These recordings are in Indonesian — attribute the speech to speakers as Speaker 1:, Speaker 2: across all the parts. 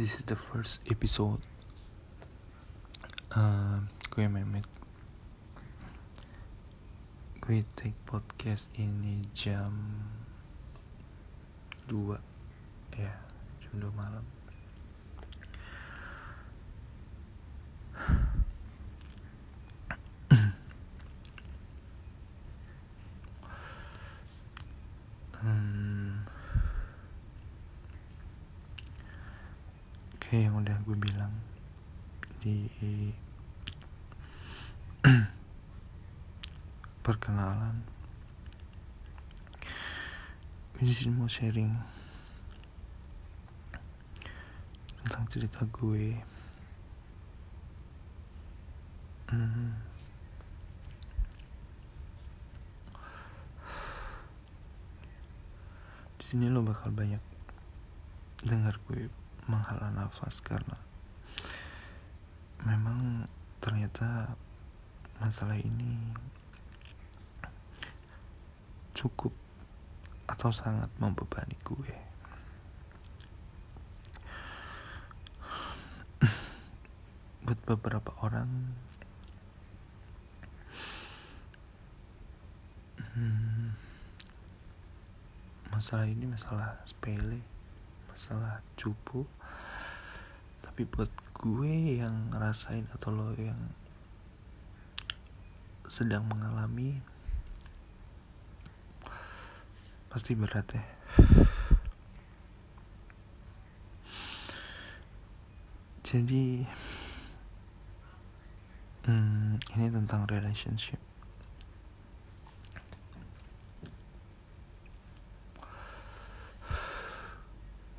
Speaker 1: this is the first episode. Uh, gue memet gue take podcast ini jam 2 ya jam 2 malam. Hmm, kayak yang udah gue bilang. Di perkenalan. Gue di sini mau sharing tentang cerita gue. Hmm. di sini lo bakal banyak dengar gue menghela nafas karena memang ternyata masalah ini cukup atau sangat membebani gue. Buat beberapa orang, hmm, masalah ini masalah sepele, masalah cupu. Tapi buat gue yang ngerasain atau lo yang sedang mengalami pasti berat ya jadi hmm, ini tentang relationship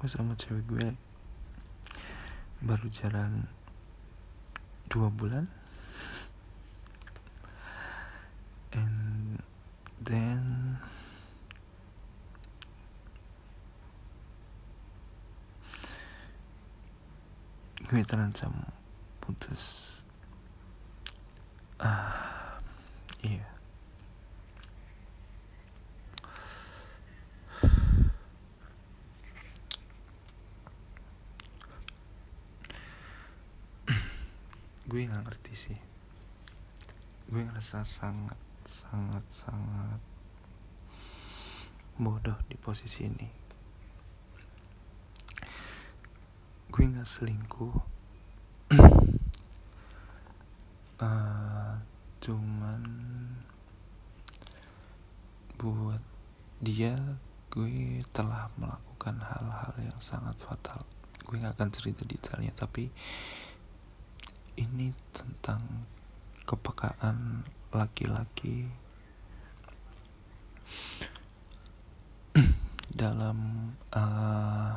Speaker 1: gue sama cewek gue baru jalan dua bulan. And then gue terancam putus. Ah iya gue nggak ngerti sih. Gue ngerasa sangat sangat sangat bodoh di posisi ini. Gue nggak selingkuh. Uh, cuman buat dia gue telah melakukan hal-hal yang sangat fatal. Gue nggak akan cerita detailnya tapi ini tentang kepekaan laki-laki dalam uh,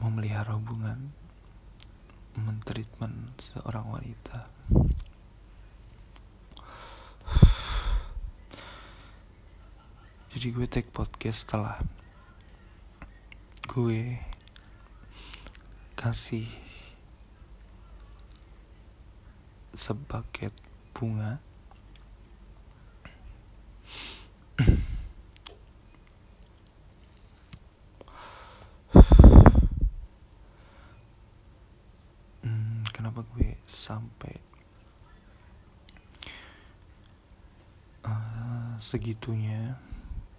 Speaker 1: memelihara hubungan mentreatment seorang wanita. Jadi gue take podcast setelah gue kasih sebaket bunga. Hmm, kenapa gue sampai uh, segitunya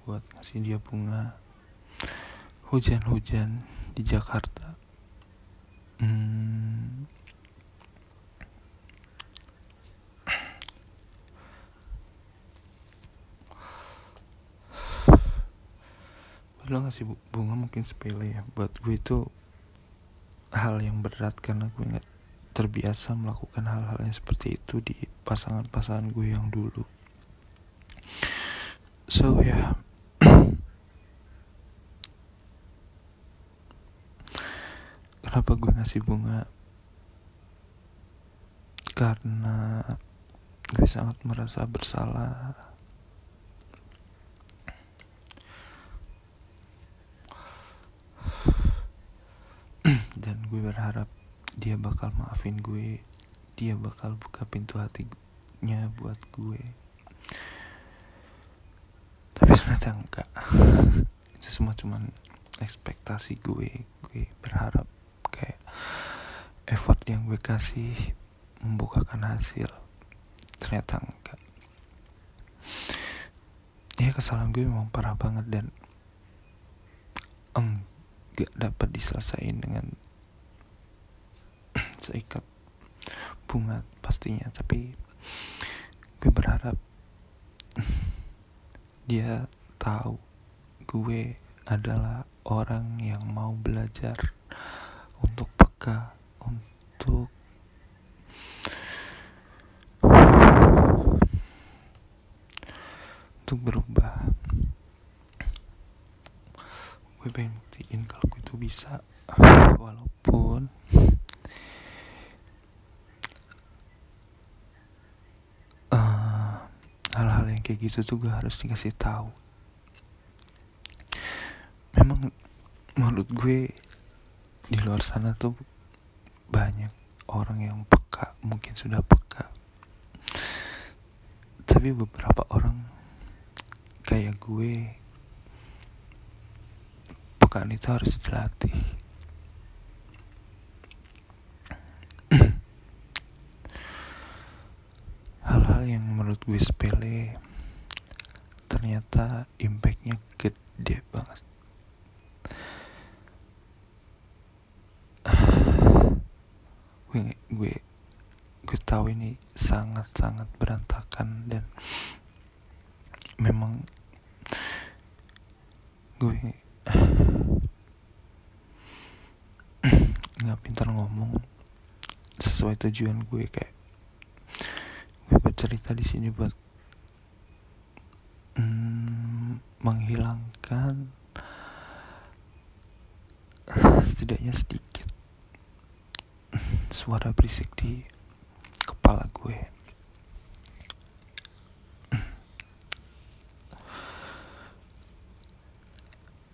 Speaker 1: buat ngasih dia bunga? Hujan-hujan di Jakarta lo ngasih bunga mungkin sepele ya? Buat gue itu hal yang berat karena gue nggak terbiasa melakukan hal-hal yang seperti itu di pasangan-pasangan gue yang dulu. So ya. Yeah. kenapa gue ngasih bunga? Karena gue sangat merasa bersalah dan gue berharap dia bakal maafin gue. Dia bakal buka pintu hatinya buat gue. Tapi ternyata enggak. Itu semua cuman ekspektasi gue. Gue berharap kayak effort yang gue kasih membukakan hasil. Ternyata enggak. Ya kesalahan gue memang parah banget dan enggak dapat diselesaikan dengan seikat bunga pastinya tapi gue berharap dia tahu gue adalah orang yang mau belajar untuk peka untuk untuk berubah. Gue pengen buktiin kalau gue itu bisa walaupun hal-hal yang kayak gitu tuh gue harus dikasih tahu. Memang menurut gue di luar sana tuh banyak orang yang peka mungkin sudah peka. Tapi beberapa orang kayak gue pekaan itu harus dilatih. Yang menurut gue sepele ternyata impactnya gede banget. Gue gue gue tahu ini sangat sangat berantakan dan memang gue nggak pintar ngomong sesuai tujuan gue kayak gue bercerita di sini buat menghilangkan setidaknya sedikit suara berisik di kepala gue.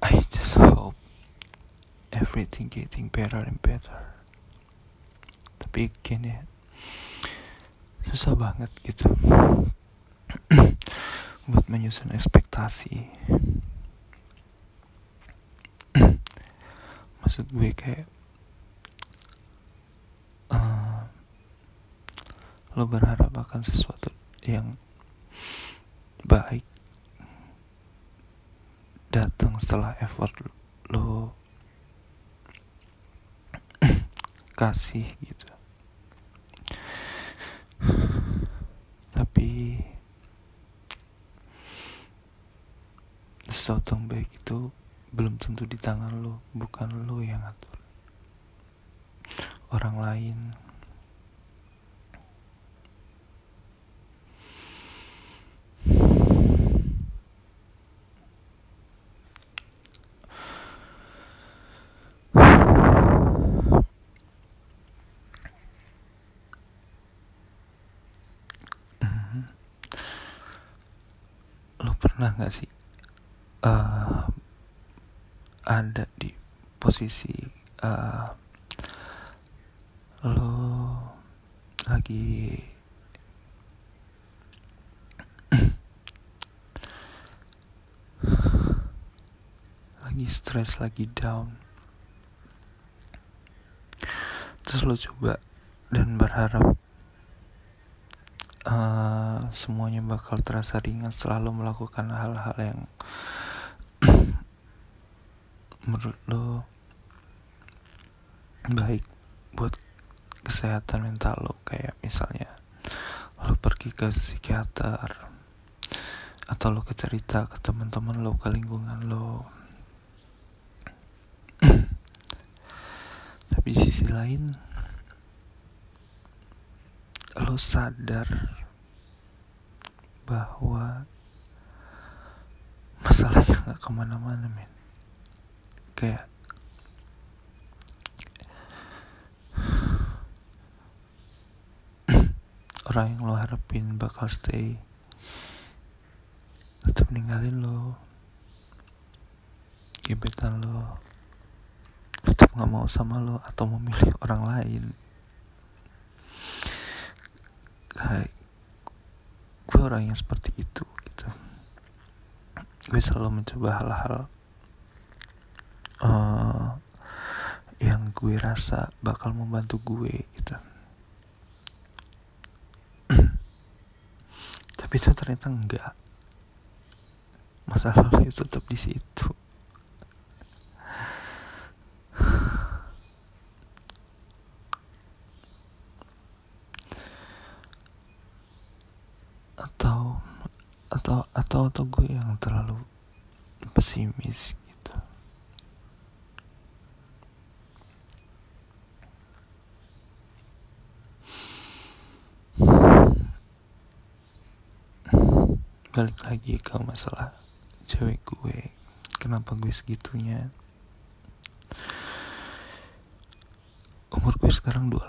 Speaker 1: I just hope everything getting better and better. Tapi gini ya susah banget gitu. Buat menyusun ekspektasi maksud gue kayak uh, lo berharap akan sesuatu yang baik datang setelah effort lo kasih gitu. Tapi sesuatu yang baik itu belum tentu di tangan lo bukan lo yang atur orang lain pernah nggak sih uh, ada di posisi uh, lo lagi lagi stres lagi down. Terus lo coba dan berharap uh, semuanya bakal terasa ringan setelah lo melakukan hal-hal yang lo baik buat kesehatan mental lo kayak misalnya lo pergi ke psikiater atau lo ke cerita ke teman-teman lo ke lingkungan lo. Tapi di sisi lain lo sadar bahwa masalahnya gak ke mana-mana men kayak orang yang lo harapin bakal stay tetap ninggalin lo gebetan lo tetap gak mau sama lo atau memilih orang lain. Kayak gue orang yang seperti itu gitu. Gue selalu mencoba hal-hal uh, yang gue rasa bakal membantu gue gitu. Tapi itu ternyata enggak. Masalah itu tetap di situ. Atau atau atau atau gue yang terlalu pesimis gitu balik lagi ke masalah cewek gue. Kenapa gue segitunya? Umur gue sekarang 28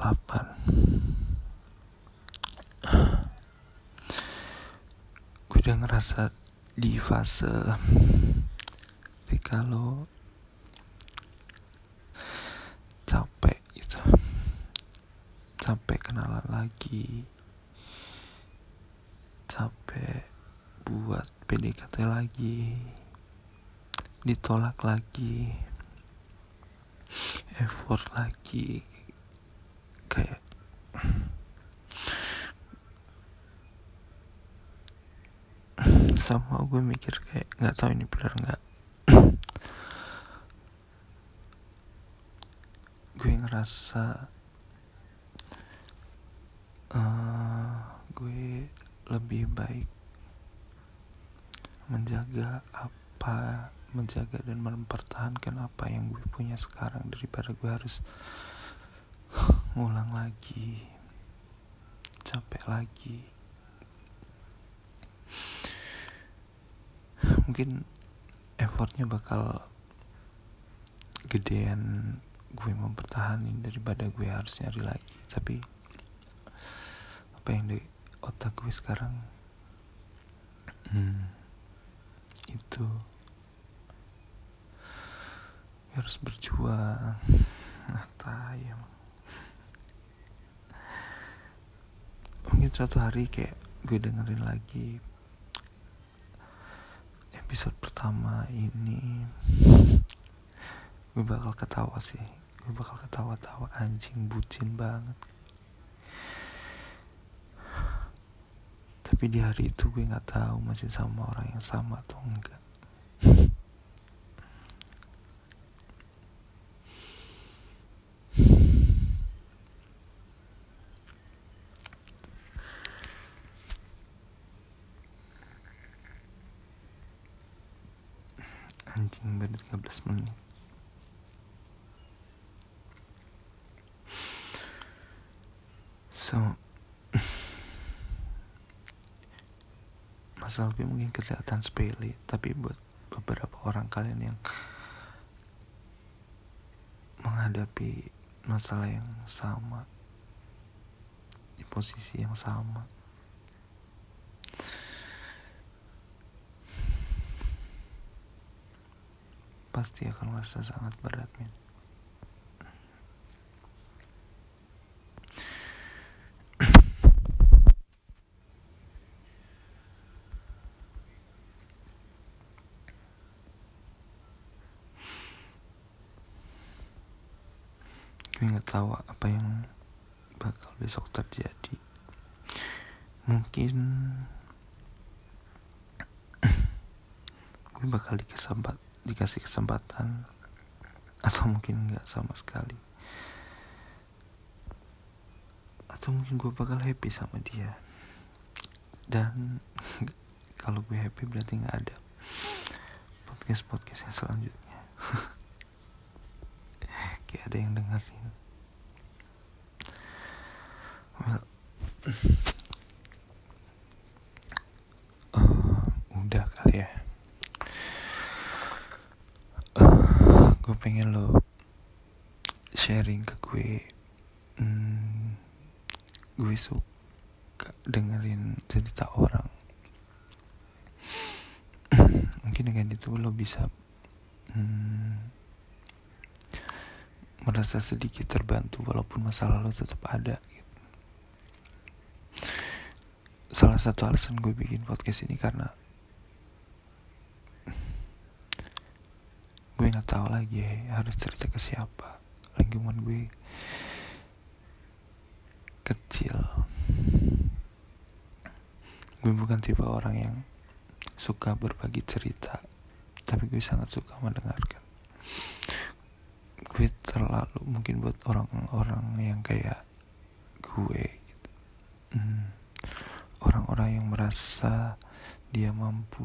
Speaker 1: gue udah ngerasa di fase ketika lo capek gitu. Capek kenalan lagi. Capek buat PDKT lagi. Ditolak lagi. Effort lagi. Kayak sama gue mikir kayak nggak tahu ini benar nggak. Gue ngerasa uh, gue lebih baik menjaga apa menjaga dan mempertahankan apa yang gue punya sekarang daripada gue harus ngulang lagi capek lagi. Mungkin effortnya bakal gedean gue mempertahankan daripada gue harus nyari lagi. Tapi apa yang di otak gue sekarang hmm, itu gue harus berjuang. Nah ya? Mungkin suatu hari kayak gue dengerin lagi episode pertama ini gue bakal ketawa sih. Gue bakal ketawa-tawa anjing bucin banget tapi di hari itu gue nggak tahu masih sama orang yang sama atau enggak. Anjing baru 13 menit so gue mungkin kelihatan sepele tapi buat beberapa orang kalian yang menghadapi masalah yang sama di posisi yang sama. Pasti akan merasa sangat berat men gue nggak tahu apa yang bakal besok terjadi. Mungkin gue bakal dikesambat dikasih kesempatan atau mungkin nggak sama sekali. Atau mungkin gue bakal happy sama dia. Dan kalau gue happy berarti nggak ada podcast podcast yang selanjutnya. Kayak ada yang dengerin uh, udah kali ya. Gue pengen lo sharing ke gue. Hmm, gue suka dengerin cerita orang. Mungkin dengan itu lo bisa hmm, merasa sedikit terbantu walaupun masalah lo tetap ada gitu. Salah satu alasan gue bikin podcast ini karena gue nggak tahu lagi lagi harus cerita ke siapa. Lingkungan gue kecil. Gue bukan tipe orang yang suka berbagi cerita tapi gue sangat suka mendengarkan. Gue terlalu mungkin buat orang-orang yang kayak gue hmm, orang-orang yang merasa dia mampu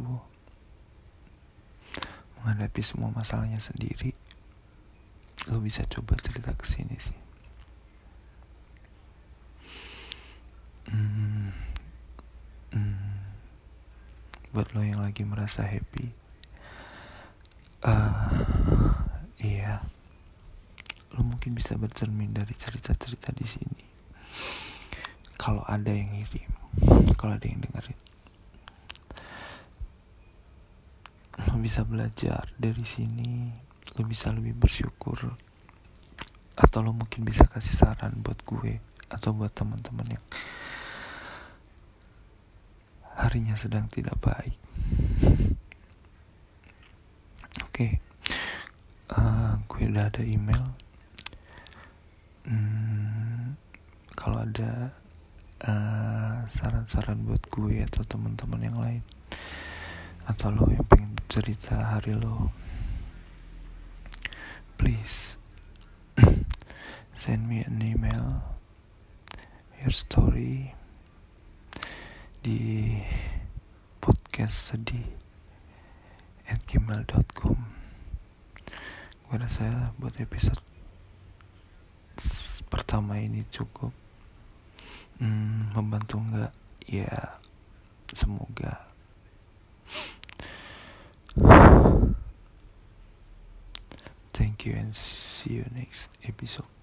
Speaker 1: menghadapi semua masalahnya sendiri lo bisa coba cerita ke sini sih. Hmm, hmm, buat lo yang lagi merasa happy uh, iya. Lo mungkin bisa bercermin dari cerita-cerita di sini. Kalau ada yang ngirim kalau ada yang dengerin lo bisa belajar dari sini lo bisa lebih bersyukur atau lo mungkin bisa kasih saran buat gue atau buat teman-teman yang harinya sedang tidak baik oke okay. uh, eh, gue udah ada email hmm, kalau ada eh, saran-saran uh, buat gue atau teman-teman yang lain. Atau lo yang pengen cerita hari lo. Please send me an email your story di podcast sedih at gmail.com gue rasa buat episode pertama ini cukup hmm, membantu nggak ya semoga Thank you and see you next episode.